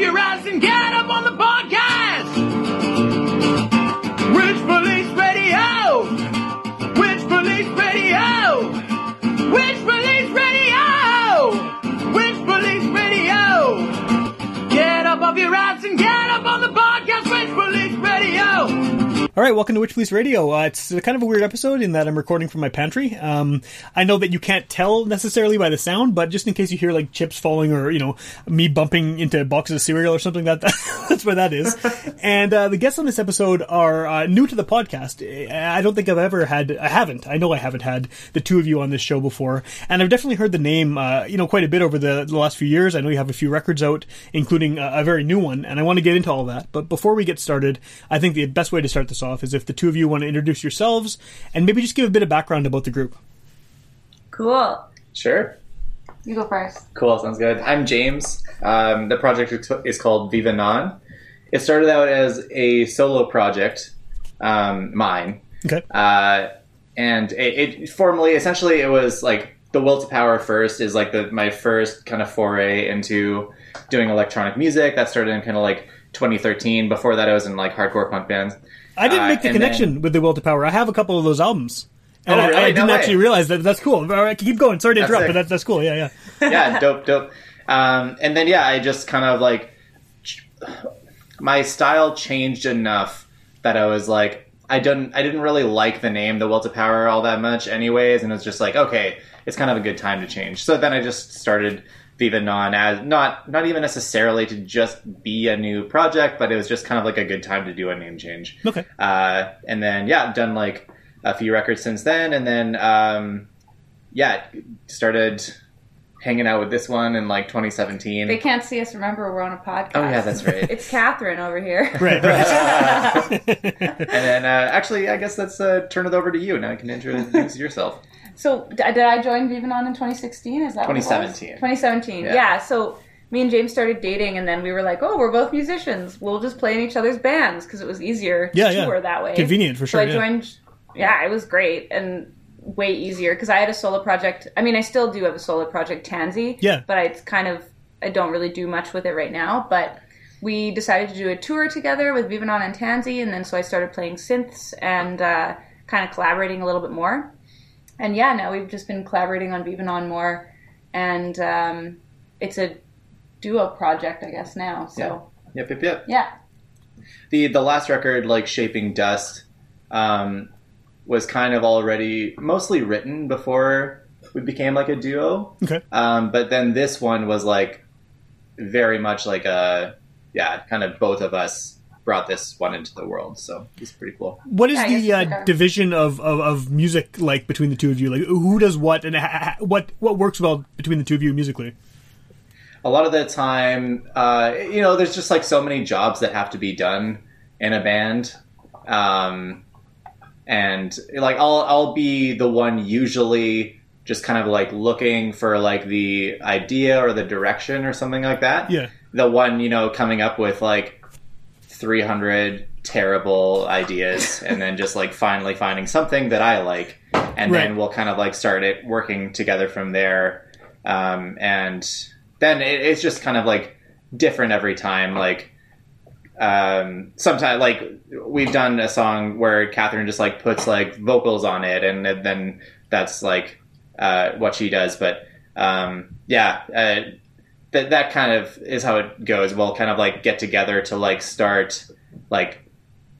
Your ass and get up on the All right, welcome to Witch Police Radio. Uh, it's kind of a weird episode in that I'm recording from my pantry. Um, I know that you can't tell necessarily by the sound, but just in case you hear like chips falling or you know me bumping into boxes of cereal or something, that that's where that is. and uh, the guests on this episode are uh, new to the podcast. I don't think I've ever had. I haven't. I know I haven't had the two of you on this show before, and I've definitely heard the name, uh, you know, quite a bit over the, the last few years. I know you have a few records out, including a, a very new one, and I want to get into all that. But before we get started, I think the best way to start this off is if the two of you want to introduce yourselves and maybe just give a bit of background about the group. Cool. Sure. You go first. Cool. Sounds good. I'm James. Um, the project is called Viva Non. It started out as a solo project, um, mine. Okay. Uh, and it, it formally, essentially, it was like the will to power first is like the my first kind of foray into doing electronic music. That started in kind of like 2013. Before that, I was in like hardcore punk bands. I didn't Uh, make the and connection then- with the Will to Power. I have a couple of those albums. And Oh, I- I, didn't No actually way. realize that. That's cool. All right, keep going. Sorry to That's interrupt, sick. but that's, that's cool. Yeah, yeah. yeah, dope, dope. Um, and then yeah, I just kind of like my style changed enough that I was like, I didn't, I didn't really like the name, the Will to Power, all that much, anyways. And it was just like, okay, it's kind of a good time to change. So then I just started Viva Non as not, not even necessarily to just be a new project, but it was just kind of like a good time to do a name change. Okay. Uh, and then yeah, I've done like a few records since then, and then um, yeah, started hanging out with this one in like 2017. They can't see us. Remember, we're on a podcast. Oh yeah, that's right. It's Catherine over here. Right, right. and then uh, actually, I guess let's uh, turn it over to you. Now you can introduce yourself. So, d- did I join Viva Non in 2016? Is that what it was? 2017. 2017. Yeah. Yeah. So me and James started dating, and then we were like, "Oh, we're both musicians. We'll just play in each other's bands because it was easier Yeah, to yeah. tour that way. Convenient for sure. So I yeah. joined. Yeah, it was great and way easier because I had a solo project. I mean, I still do have a solo project, Tansy. Yeah. But I, it's kind of I don't really do much with it right now. But we decided to do a tour together with Viva Non and Tansy, and then so I started playing synths and uh, kind of collaborating a little bit more. And yeah, now we've just been collaborating on Viva Non more, and um, it's a duo project, I guess now. So Yep, yep, yep. yeah. The the last record, like Shaping Dust, um, was kind of already mostly written before we became like a duo. Okay. Um, but then this one was like very much like a yeah, kind of both of us brought this one into the world. So it's pretty cool. What is Yeah, the uh, like division of, of, of music like between the two of you? Like, who does what, and ha- ha- what what works well between the two of you musically? a lot of the time, uh, you know, there's just like so many jobs that have to be done in a band. Um, and like, I'll, I'll be the one usually just kind of like looking for like the idea or the direction or something like that. Yeah. The one, you know, coming up with like 300 terrible ideas and then just like finally finding something that I like. And Right. then we'll kind of like start it working together from there. Um, and then it, it's just kind of like different every time. Like, um, sometimes like we've done a song where Catherine just like puts like vocals on it, and then that's like uh, what she does. But um, yeah, uh, that that kind of is how it goes. We'll kind of like get together to like start like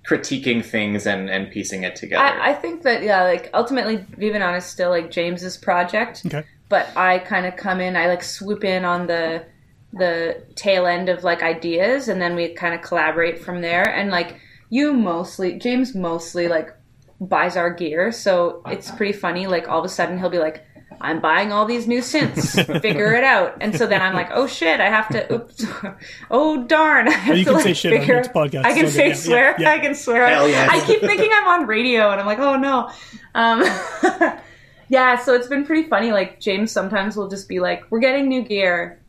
critiquing things and and piecing it together. I, I think that yeah, like ultimately, Viva Non is still like James's project. Okay. But I kind of come in, I like swoop in on the the tail end of like ideas, and then we kind of collaborate from there. And like you mostly, James mostly like buys our gear, so it's pretty funny. Like all of a sudden he'll be like, I'm buying all these new synths. Figure it out. And so then I'm like, oh shit, I have to. Oops. Oh darn. I have you to, can like, say shit on figure- this podcast. I can It's say. Yeah, swear. yeah, yeah. I can swear. Hell yes. I keep thinking I'm on radio, and I'm like, oh no. Um, yeah. So it's been pretty funny. Like James sometimes will just be like, we're getting new gear.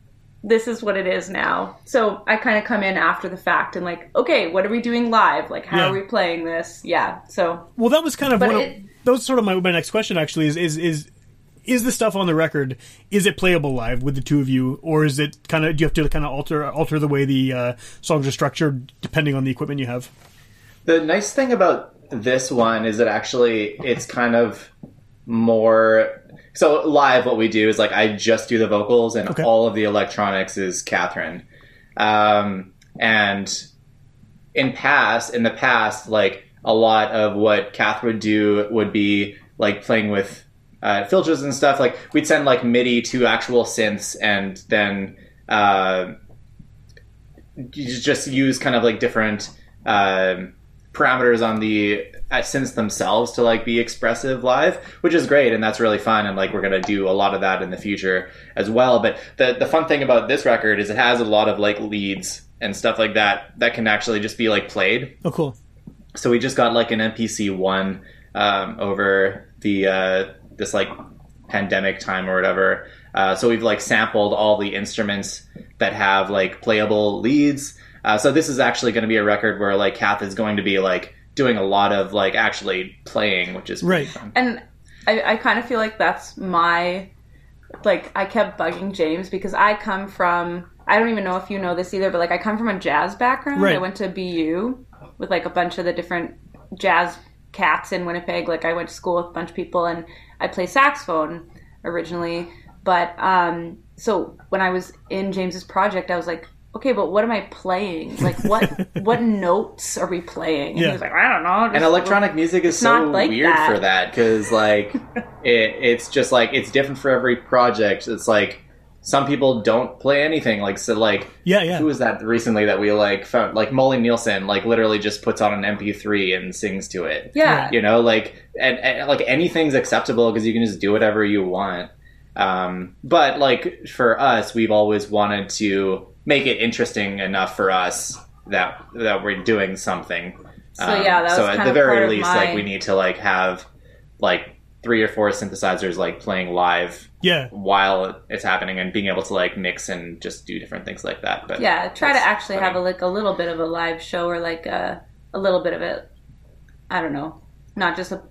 This is what it is now. So I kind of come in after the fact and like, okay, what are we doing live? Like, how Yeah. are we playing this? Yeah. So Well, that was kind of But one of, it- that was sort of my, my next question. Actually, is is is is the stuff on the record is it playable live with the two of you, or is it kind of do you have to kind of alter alter the way the uh, songs are structured depending on the equipment you have? The nice thing about this one is that actually it's kind of more. So live, what we do is like I just do the vocals, and Okay. all of the electronics is Catherine. Um, and in past, in the past, like a lot of what Kath would do would be like playing with uh, filters and stuff. Like we'd send like MIDI to actual synths, and then uh, you just use kind of like different um, parameters on the uh, synths themselves to like be expressive live, which is great and that's really fun. And like we're gonna do a lot of that in the future as well. But the the fun thing about this record is it has a lot of like leads and stuff like that that can actually just be like played. Oh, cool. So we just got like an MPC one um, over the uh, this like pandemic time or whatever. Uh, so we've like sampled all the instruments that have like playable leads. Uh, so this is actually going to be a record where like Kath is going to be like doing a lot of like actually playing, which is Right. fun. and I, I kind of feel like that's my like I kept bugging James because I come from I don't even know if you know this either, but like I come from a jazz background. Right. I went to BU with like a bunch of the different jazz cats in Winnipeg. Like I went to school with a bunch of people and I play saxophone originally. But um so when I was in James's project I was like, okay, but what am I playing? Like what what notes are we playing? And Yeah. he was like, I don't know. And just- electronic music is so like weird that. for that because like it, it's just like it's different for every project. It's like some people don't play anything. Like so, like Yeah, yeah. who was that recently that we like found? Like Molly Nilsson, like literally just puts on an MP3 and sings to it. Yeah. you know, like and, and like anything's acceptable because you can just do whatever you want. Um, but like for us, we've always wanted to make it interesting enough for us that that we're doing something. So, yeah, that so at the very least, my- like we need to like have like three or four synthesizers like playing live yeah. while it's happening and being able to like mix and just do different things like that. But Yeah, try to actually funny. have a like a little bit of a live show or like a a little bit of it. I don't know, not just a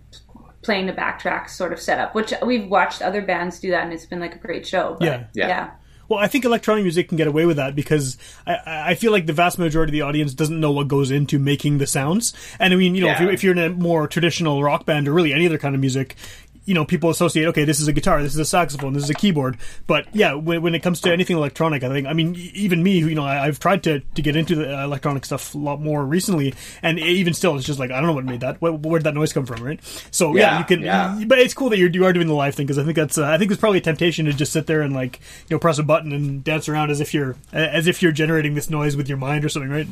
playing the backtrack sort of setup, which we've watched other bands do that, and it's been like a great show. But, Yeah. Yeah. yeah, Well, I think electronic music can get away with that because I, I feel like the vast majority of the audience doesn't know what goes into making the sounds. And I mean, you know, if, Yeah. you, if you're in a more traditional rock band or really any other kind of music, you know, people associate, okay, this is a guitar, this is a saxophone, this is a keyboard. But yeah, when, when it comes to anything electronic, I think, I mean, even me, who, you know, I, I've tried to, to get into the uh, electronic stuff a lot more recently, and even still, it's just like, I don't know what made that. Where, where did that noise come from, right? So yeah, Yeah, you can, yeah. but it's cool that you're, you are doing the live thing because I think that's, uh, I think there's probably a temptation to just sit there and like, you know, press a button and dance around as if you're, as if you're generating this noise with your mind or something, right?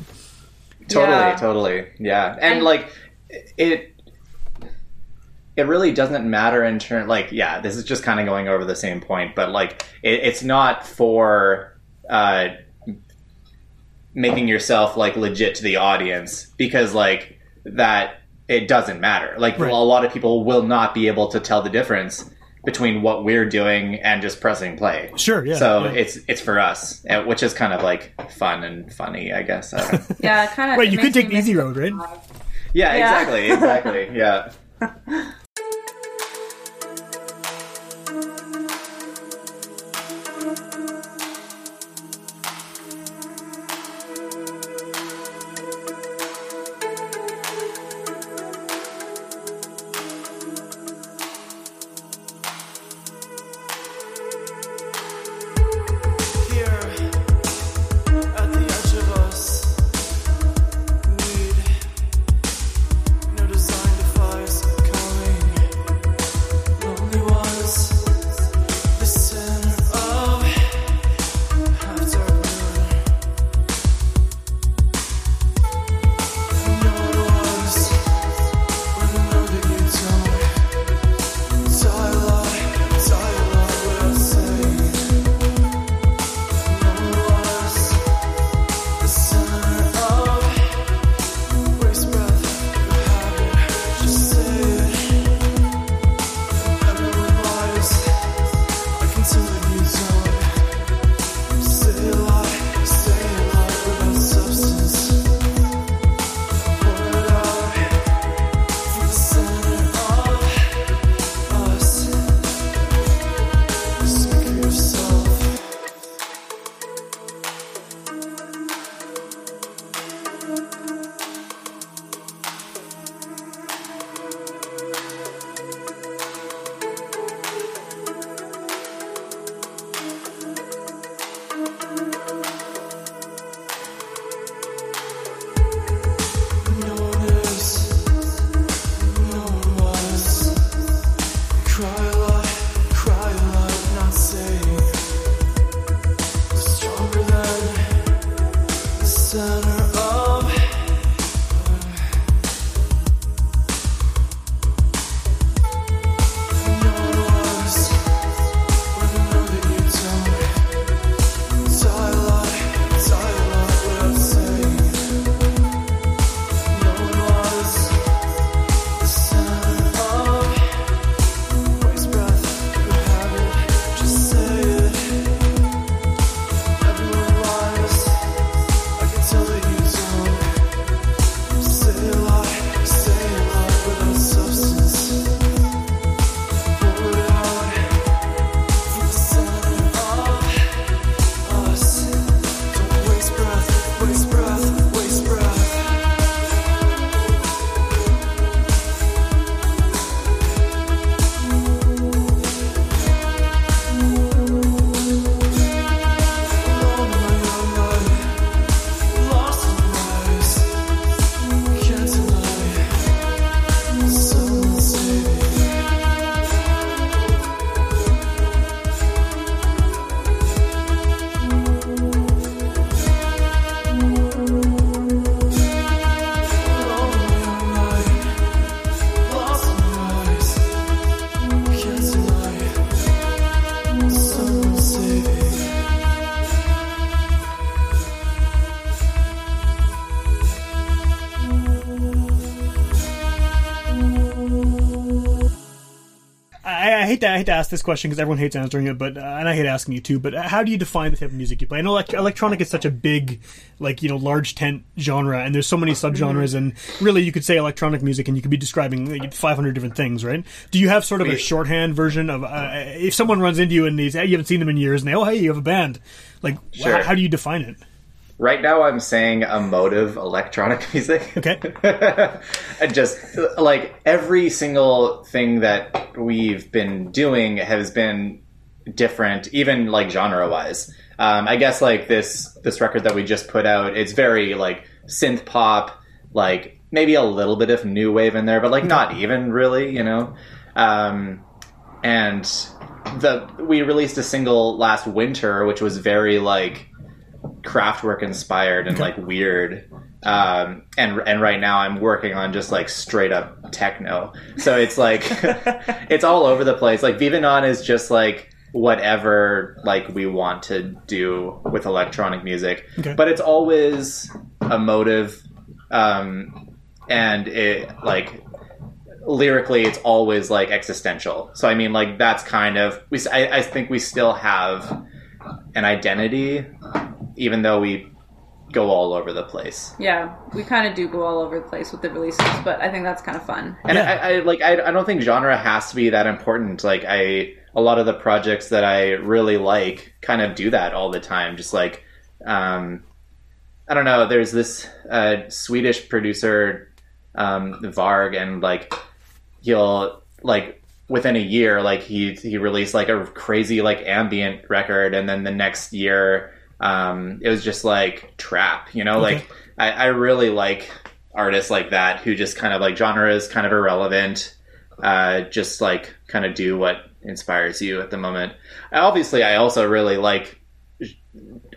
Totally, Yeah. totally. Yeah. And And- like it it really doesn't matter in turn like yeah, this is just kind of going over the same point, but like it, it's not for uh making yourself like legit to the audience because like that it doesn't matter. Like Right. a lot of people will not be able to tell the difference between what we're doing and just pressing play. Sure, yeah. so yeah. it's it's for us, uh, which is kind of like fun and funny, I guess. I yeah, kind of. Right, you could take the easy road, right? Yeah, Yeah. exactly, exactly. Yeah. hate to I hate to ask this question because everyone hates answering it, but uh, and I hate asking you too. But how do you define the type of music you play? I know elect- electronic is such a big, like you know, large tent genre, and there's so many subgenres, and really you could say electronic music, and you could be describing like, 500 different things, right? Do you have sort of a shorthand version of uh, if someone runs into you and they say you haven't seen them in years, and they oh hey you have a band, like Sure. how do you define it? Right now, I'm saying emotive electronic music. Okay, and just like every single thing that we've been doing has been different, even like genre wise. Um, I guess like this this record that we just put out, it's very like synth pop, like maybe a little bit of new wave in there, but like not even really, you know. Um, and the we released a single last winter, which was very like Kraftwerk inspired and like weird. Um, and and right now I'm working on just like straight up techno. So it's like it's all over the place. Like Viva Non is just like whatever like we want to do with electronic music, Okay. but it's always emotive, um, and it like lyrically it's always like existential. So I mean like that's kind of we. I think we still have an identity, even though we go all over the place. Yeah, we kind of do go all over the place with the releases, but I think that's kind of fun. And Yeah. I, I like I, I don't think genre has to be that important. Like I a lot of the projects that I really like kind of do that all the time. Just like um, I don't know. There's this uh, Swedish producer um, Varg, and like he'll like within a year, like he he released like a crazy like ambient record, and then the next year um, it was just like trap. You know, Okay. like I, I really like artists like that who just kind of like genre is kind of irrelevant. Uh, just like kind of do what inspires you at the moment. Obviously, I also really like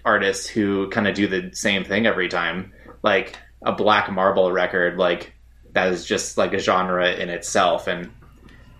artists who kind of do the same thing every time, like a Black Marble record. Like that is just like a genre in itself, and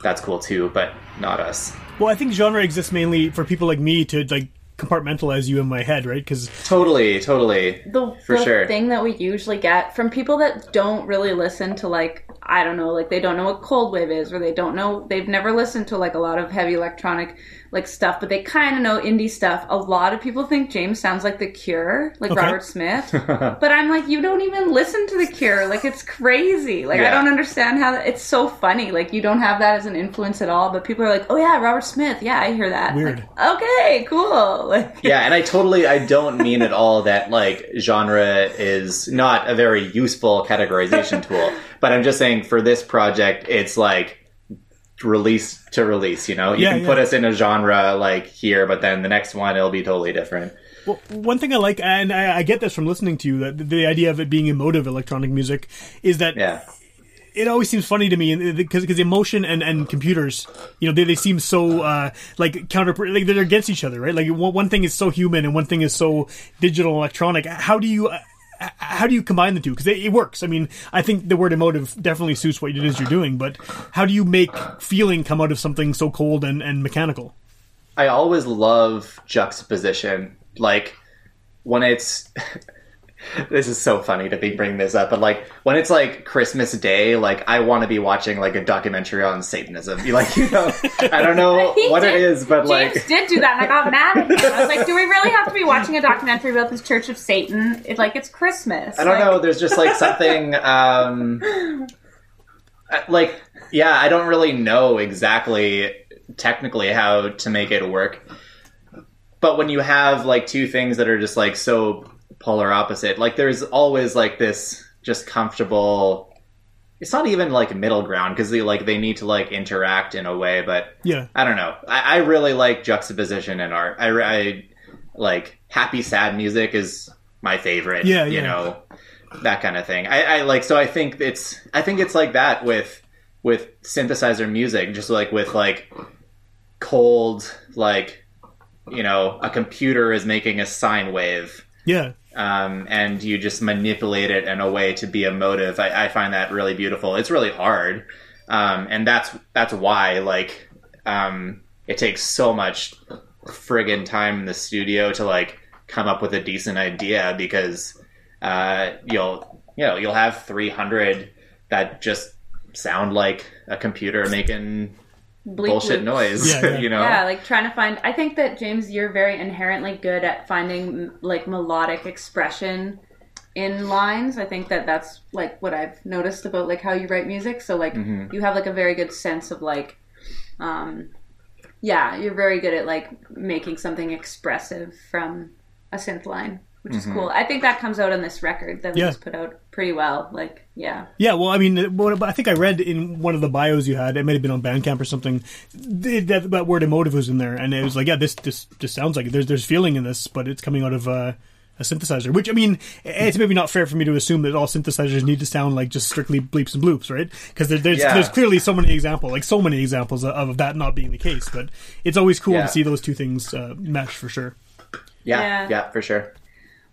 that's cool too. But not us. well I think genre exists mainly for people like me to like compartmentalize you in my head, right? Because Totally, totally. the, For the sure. thing that we usually get from people that don't really listen to like I don't know, like they don't know what cold wave is, or they don't know they've never listened to like a lot of heavy electronic like stuff, but they kind of know indie stuff. A lot of people think James sounds like The Cure, like Okay. Robert Smith, but I'm like, you don't even listen to The Cure. Like it's crazy. Like I don't understand how that, it's so funny. Like you don't have that as an influence at all, but people are like, oh yeah, Robert Smith. Yeah, I hear that. Weird. Like, okay, cool. Like yeah, and I totally I don't mean at all that like genre is not a very useful categorization tool, but I'm just saying for this project it's like release to release, you know? You Yeah, can yeah. put us in a genre like here, but then the next one it'll be totally different. Well, one thing I like, and I, I get this from listening to you, that the, the idea of it being emotive electronic music is that Yeah. it always seems funny to me because because emotion and, and computers, you know, they, they seem so uh, like counter like they're against each other, right? Like one, one thing is so human and one thing is so digital electronic. How do you? How do you combine the two? Because it, it works. I mean, I think the word emotive definitely suits what it is you're doing. But how do you make feeling come out of something so cold and, and mechanical? I always love juxtaposition. Like when it's this is so funny to be bringing this up, but like when it's like Christmas Day, like I want to be watching like a documentary on Satanism. Like you know, I don't know what it did- is, but James like did do that, and I got mad at him. I was like, "Do we really have to be watching a documentary about this Church of Satan? It's like it's Christmas." I don't Like, know. There's just like something, um, like yeah, I don't really know exactly technically how to make it work. But when you have like two things that are just like so polar opposite, like there's always like this just comfortable. It's not even like middle ground because they like they need to like interact in a way, but Yeah. I don't know. I, I really like juxtaposition in art. I, I like happy sad music is my favorite. Yeah, you yeah. know that kind of thing. I, I like so I think it's I think it's like that with with synthesizer music, just like with like cold like you know a computer is making a sine wave Yeah. Um, and you just manipulate it in a way to be emotive. I, I find that really beautiful. It's really hard, um, and that's that's why like um, it takes so much friggin' time in the studio to like come up with a decent idea because uh, you'll you know you'll have three hundred that just sound like a computer making bleep bullshit loops. noise. Yeah, yeah. you know. Yeah, like trying to find. I think that James, you're very inherently good at finding like melodic expression in lines. I think that that's like what I've noticed about like how you write music. So like Mm-hmm. you have like a very good sense of like, um, yeah, you're very good at like making something expressive from a synth line, which Mm-hmm. is cool. I think that comes out on this record that we Yeah. just put out pretty well. Like, yeah. Yeah, well, I mean, what, I think I read in one of the bios you had, it may have been on Bandcamp or something, that, that word emotive was in there, and it was like, yeah, this this just sounds like it. There's there's feeling in this, but it's coming out of uh, a synthesizer. Which I mean, it's maybe not fair for me to assume that all synthesizers need to sound like just strictly bleeps and bloops, right? Because there, there's Yeah. there's clearly so many examples, like so many examples of, of that not being the case. But it's always cool Yeah. to see those two things uh, mesh for sure. yeah, Yeah. yeah, for sure.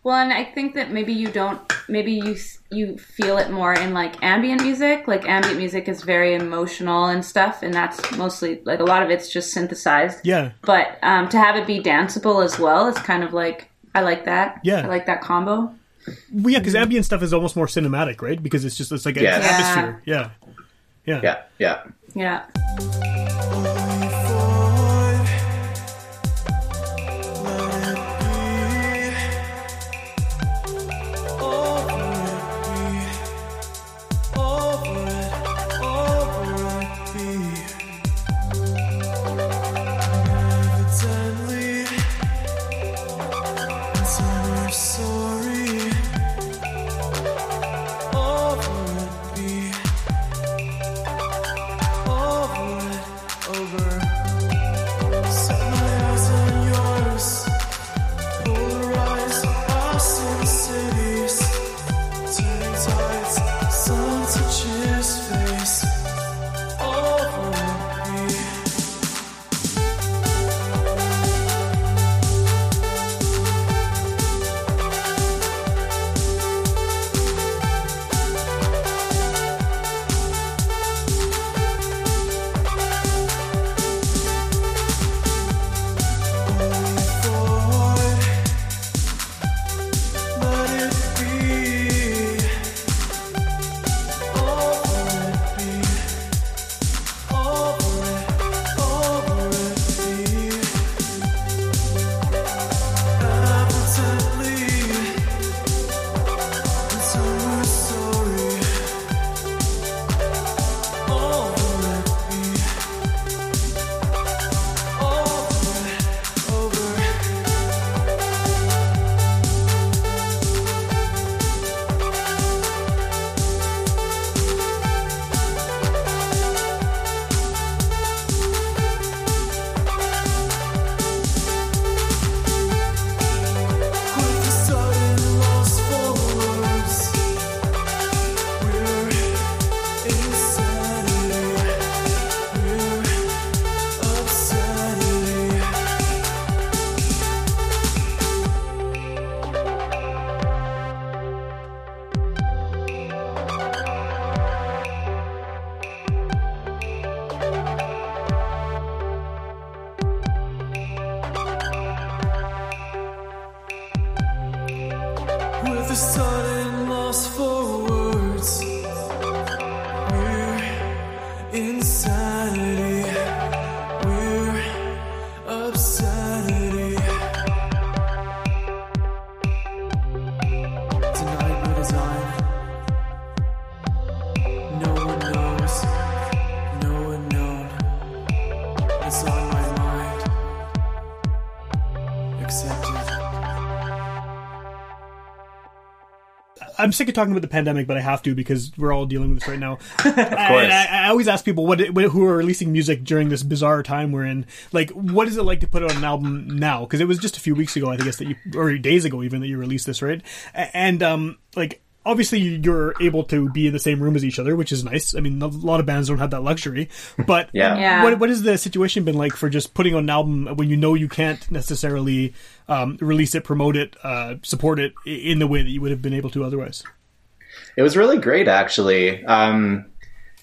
Well, and I think that maybe you don't, maybe you you feel it more in like ambient music. Like ambient music is very emotional and stuff, and that's mostly like a lot of it's just synthesized. Yeah, But um, to have it be danceable as well is kind of like I like that. Yeah. I like that combo. well, yeah, because ambient stuff is almost more cinematic, right? Because it's just it's like Yes. an Yeah. atmosphere. Yeah, yeah, Yeah, yeah. Yeah. I'm sick of talking about the pandemic, but I have to because we're all dealing with this right now. of course. I, I always ask people what, what who are releasing music during this bizarre time we're in. Like, what is it like to put out an album now? Because it was just a few weeks ago, I guess that you, or days ago even that you released this, right? And um, like. Obviously, you're able to be in the same room as each other, which is nice. I mean, a lot of bands don't have that luxury. But Yeah. Yeah. what what has the situation been like for just putting on an album when you know you can't necessarily um, release it, promote it, uh, support it in the way that you would have been able to otherwise? It was really great, actually. Um,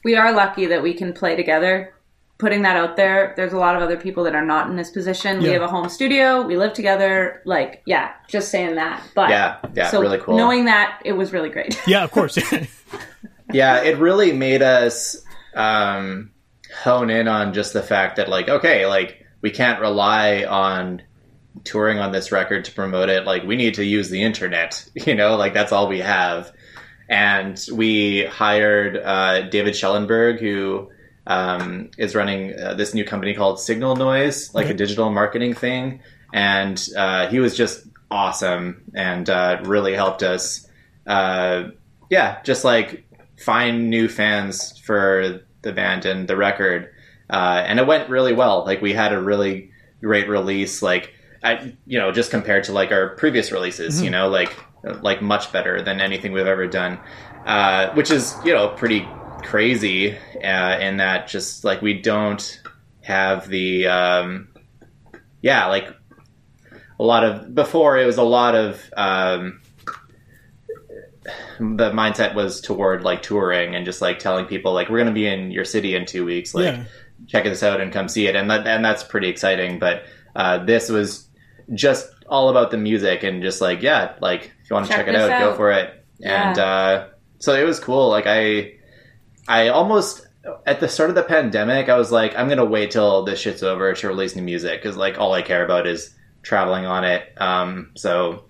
we are lucky that we can play together. Putting that out there, there's a lot of other people that are not in this position. We have a home studio, we live together. Like, yeah, just saying that. But Yeah, yeah, so really cool. Knowing that, it was really great. Yeah, of course. yeah, it really made us um, hone in on just the fact that, like, okay, like, we can't rely on touring on this record to promote it. Like, we need to use the internet, you know, like, that's all we have. And we hired uh, David Schellenberg, who um, is running uh, this new company called Signal Noise, like a digital marketing thing. And uh, he was just awesome and uh, really helped us. Uh, yeah, just like find new fans for the band and the record. Uh, and it went really well. Like we had a really great release. Like I, you know, just compared to like our previous releases, you know, like like much better than anything we've ever done. Uh, which is you know pretty crazy uh, in that just like we don't have the um, yeah like a lot of before it was a lot of um, the mindset was toward like touring and just like telling people like we're going to be in your city in two weeks like Yeah. check this out and come see it and that and that's pretty exciting but uh, this was just all about the music and just like yeah like if you want to Check check, it this out, go for it Yeah. and uh, so it was cool like i i almost at the start of the pandemic i was like i'm gonna wait till this shit's over to release new music because like all i care about is traveling on it um, so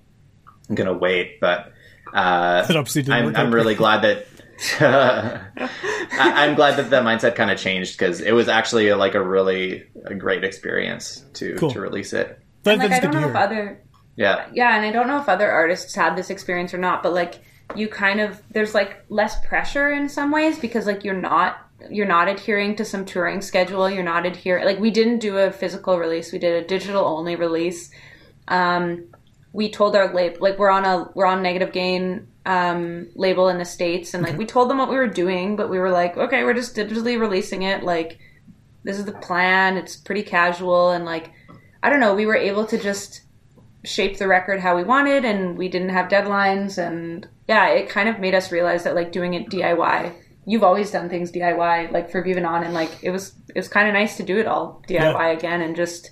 i'm gonna wait but uh, That obviously didn't I'm, I'm really glad that I, I'm glad that the mindset kind of changed because it was actually like a really a great experience to Cool. to release it. That, And, like, that's I don't know if other Yeah, yeah, and I don't know if other artists had this experience or not, but like you kind of there's like less pressure in some ways because like you're not you're not adhering to some touring schedule. You're not adhering like we didn't do a physical release. We did a digital only release. Um, we told our label like we're on a we're on Negative Gain um, label in the states, and like we told them what we were doing, but we were like, okay, we're just digitally releasing it. Like this is the plan. It's pretty casual, and like I don't know. We were able to just shape the record how we wanted and we didn't have deadlines and yeah it kind of made us realize that like doing it diy you've always done things diy like for Viva Non and like it was it was kind of nice to do it all diy Yeah. again and just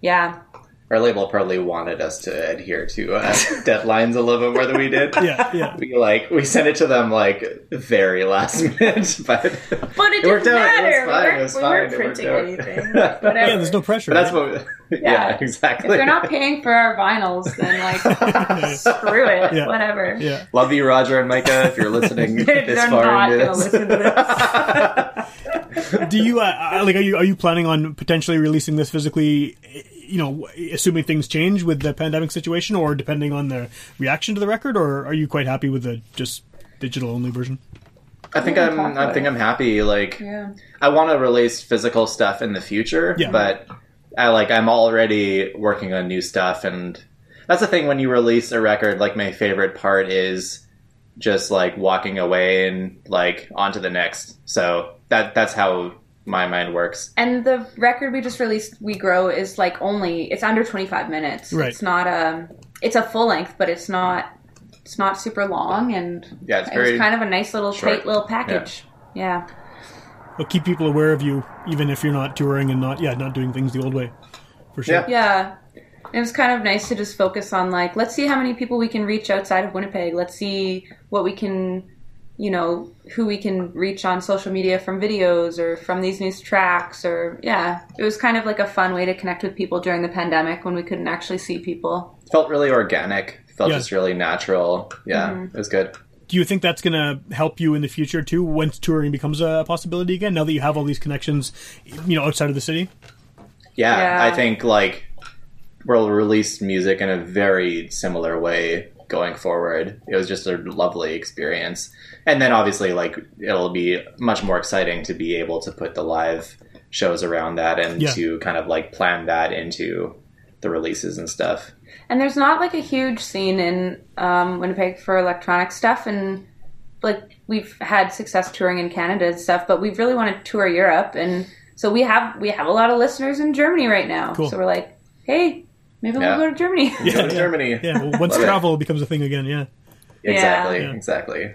yeah our label probably wanted us to adhere to uh, deadlines a little bit more than we did. Yeah, yeah. We like we sent it to them like very last minute, but but it, It worked didn't out. It matter was fine. we weren't, was we weren't printing anything like, whatever Yeah, there's no pressure. but that's right? what. Yeah, Yeah. exactly. if they're not paying for our vinyls then like screw it Yeah. whatever Yeah. Love you, Roger and Micah. If you're listening they're, this they're far not into gonna this. listen to this Do you uh, uh, like? Are you are you planning on potentially releasing this physically? You know, assuming things change with the pandemic situation, or depending on the reaction to the record, or are you quite happy with the just digital only version? I think I'm. I think it. I'm happy. Like yeah I want to release physical stuff in the future, Yeah. but I like I'm already working on new stuff, and that's the thing when you release a record. Like my favorite part is just like walking away and like on to the next. So that that's how my mind works. And the record we just released, We Grow, is like only it's under 25 minutes. Right. It's not a it's a full length, but it's not it's not super long and Yeah, it's very was kind of a nice little short. tight little package. Yeah. Well, keep people aware of you, even if you're not touring and not yeah not doing things the old way, for sure. Yeah. Yeah. it was kind of nice to just focus on like let's see how many people we can reach outside of Winnipeg. Let's see what we can, you know, who we can reach on social media from videos or from these new tracks or yeah, it was kind of like a fun way to connect with people during the pandemic when we couldn't actually see people. Felt really organic. Felt Yeah. just really natural. Yeah, Mm-hmm. it was good. Do you think that's going to help you in the future too, once touring becomes a possibility again? Now that you have all these connections, you know, outside of the city. Yeah, Yeah. I think like we'll release music in a very similar way going forward. It was just a lovely experience. And then obviously like it'll be much more exciting to be able to put the live shows around that and Yeah. to kind of like plan that into the releases and stuff. And there's not like a huge scene in um, Winnipeg for electronic stuff, and like we've had success touring in Canada and stuff, but we really want to tour Europe, and so we have we have a lot of listeners in Germany right now. Cool. So we're like, hey, maybe Yeah. we'll go to Germany. Go to yeah. Germany. Yeah, well, once Love it. travel becomes a thing again, yeah. Exactly, Yeah. exactly.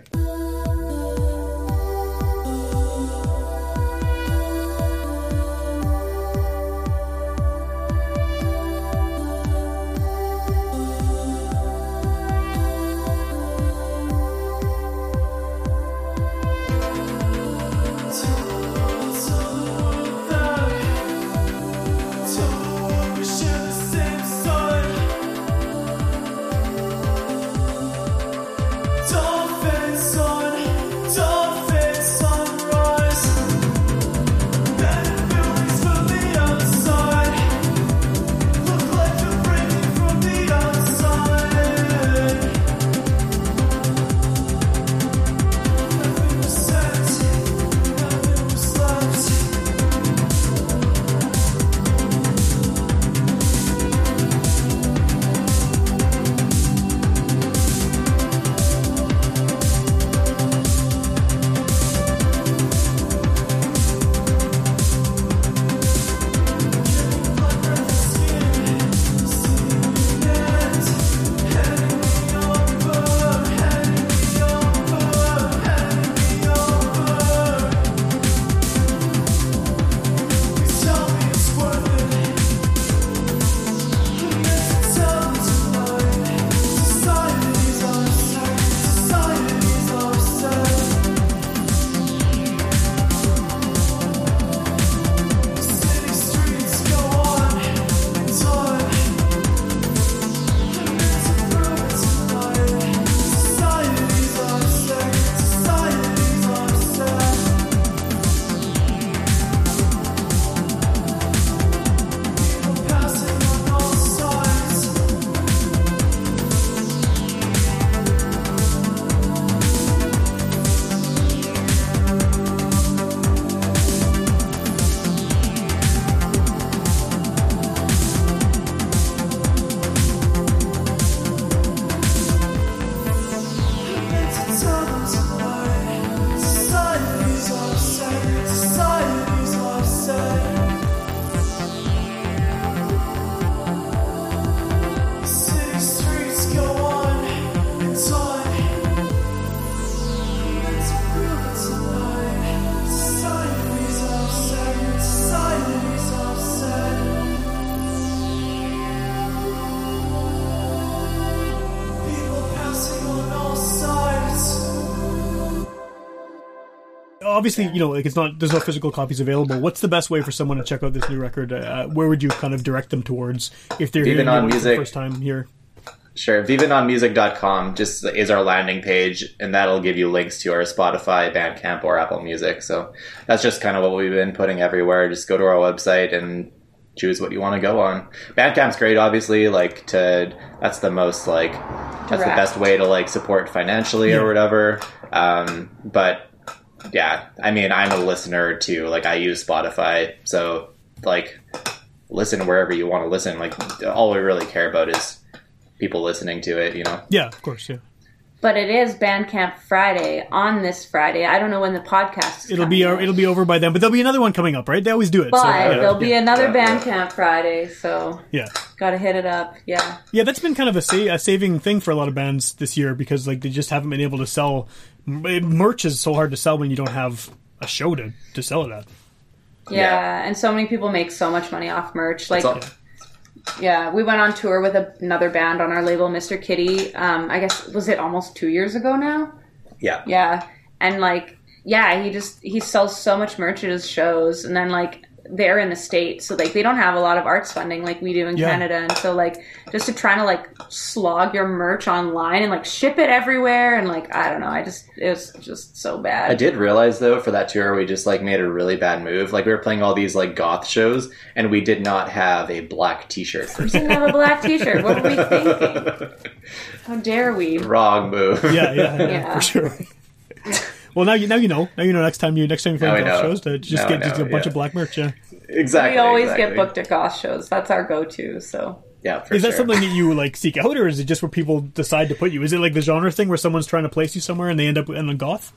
Obviously, you know, like it's not there's no physical copies available. What's the best way for someone to check out this new record? Uh, where would you kind of direct them towards if they're Even hearing on it for the music. first time here? Sure. VivaNonMusic.com just is our landing page, and that'll give you links to our Spotify, Bandcamp, or Apple Music. So that's just kind of what we've been putting everywhere. Just go to our website and choose what you want to go on. Bandcamp's great, obviously. Like to that's the most like that's the best way to like support financially Yeah. or whatever. Um, but yeah, I mean, I'm a listener too. Like I use Spotify, so like listen wherever you want to listen. Like all we really care about is people listening to it. You know. Yeah, of course. Yeah, But it is Bandcamp Friday on this Friday. I don't know when the podcast. Is it'll be coming out. it'll be over by then, but there'll be another one coming up, right? They always do it. But so, yeah, there'll be another Yeah, yeah. Bandcamp Friday, so yeah. gotta hit it up. Yeah. Yeah, that's been kind of a, sa- a saving thing for a lot of bands this year because like they just haven't been able to sell m- merch is so hard to sell when you don't have a show to, to sell it at. yeah, Yeah. And so many people make so much money off merch. Like all- Yeah, we went on tour with a, another band on our label, Mr. Kitty. Um, I guess was it almost two years ago now? Yeah. Yeah, and like, yeah, he just he sells so much merch at his shows, and then like they're in the states, so like they don't have a lot of arts funding like we do in Yeah. Canada, and so like just to try to like slog your merch online and like ship it everywhere, and like I don't know, I just it was just so bad. I did realize though for that tour we just like made a really bad move. Like we were playing all these like goth shows and we did not have a black T-shirt for Didn't have a black T-shirt. What were we thinking? How dare we? Wrong move. Yeah, yeah, yeah, Yeah. for sure. well, now you now you know. Now you know. Next time you next time you Now play I golf know. shows, to just Now get just a bunch yeah. of black merch. Yeah. exactly. We always exactly. get booked at goth shows. That's our go-to. So Yeah, for Is that sure. something that you like seek out, or is it just where people decide to put you? Is it like the genre thing where someone's trying to place you somewhere and they end up in a goth?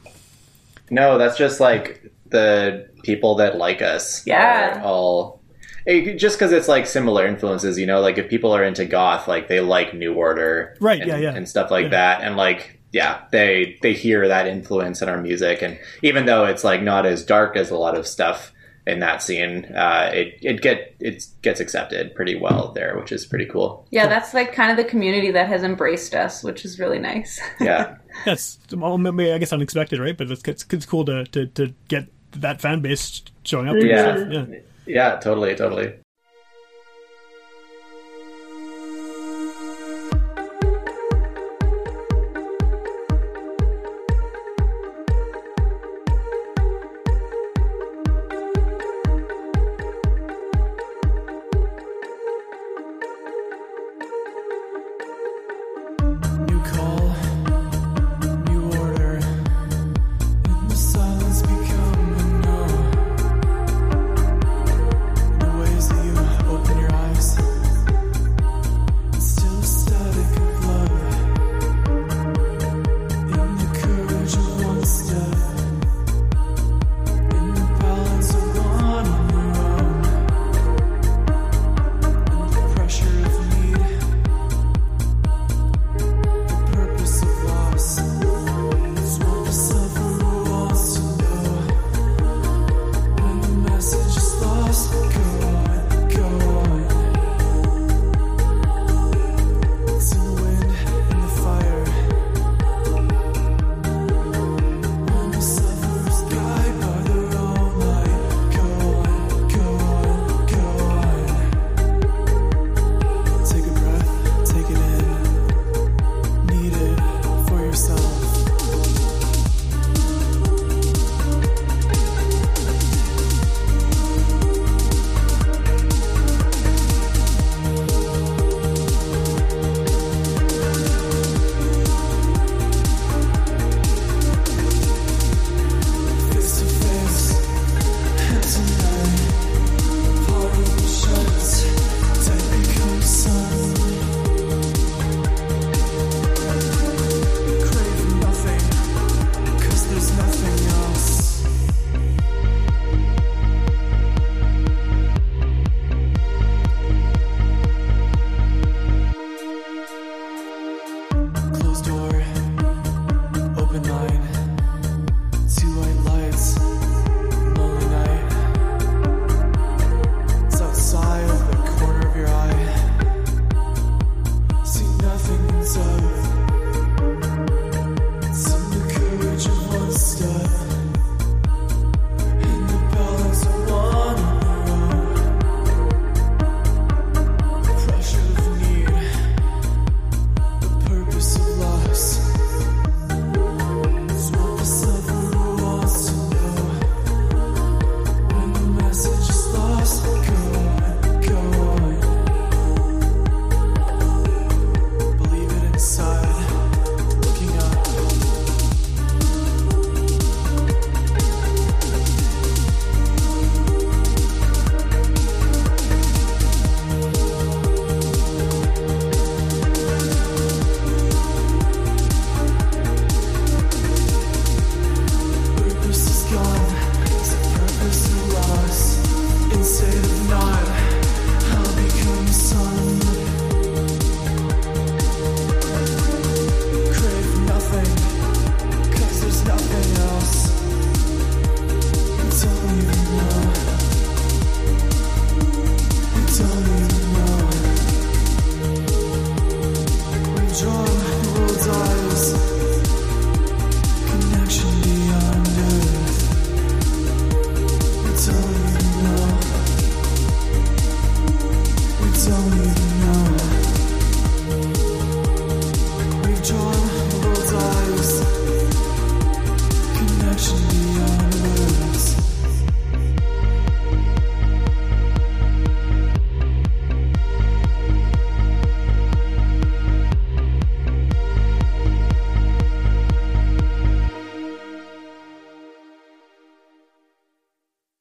No, that's just like the people that like us. Yeah. are all it, just because it's like similar influences, you know. Like if people are into goth, like they like New Order, Right, And, yeah, yeah. and stuff like Yeah. that, and like yeah, they they hear that influence in our music, and even though it's like not as dark as a lot of stuff in that scene, uh, it it get it gets accepted pretty well there, which is pretty cool. yeah, that's like kind of the community that has embraced us, which is really nice. Yeah. That's well, maybe I guess unexpected, right? But it's it's, it's cool to, to to get that fan base showing up. Yeah. yeah. Yeah, totally, totally.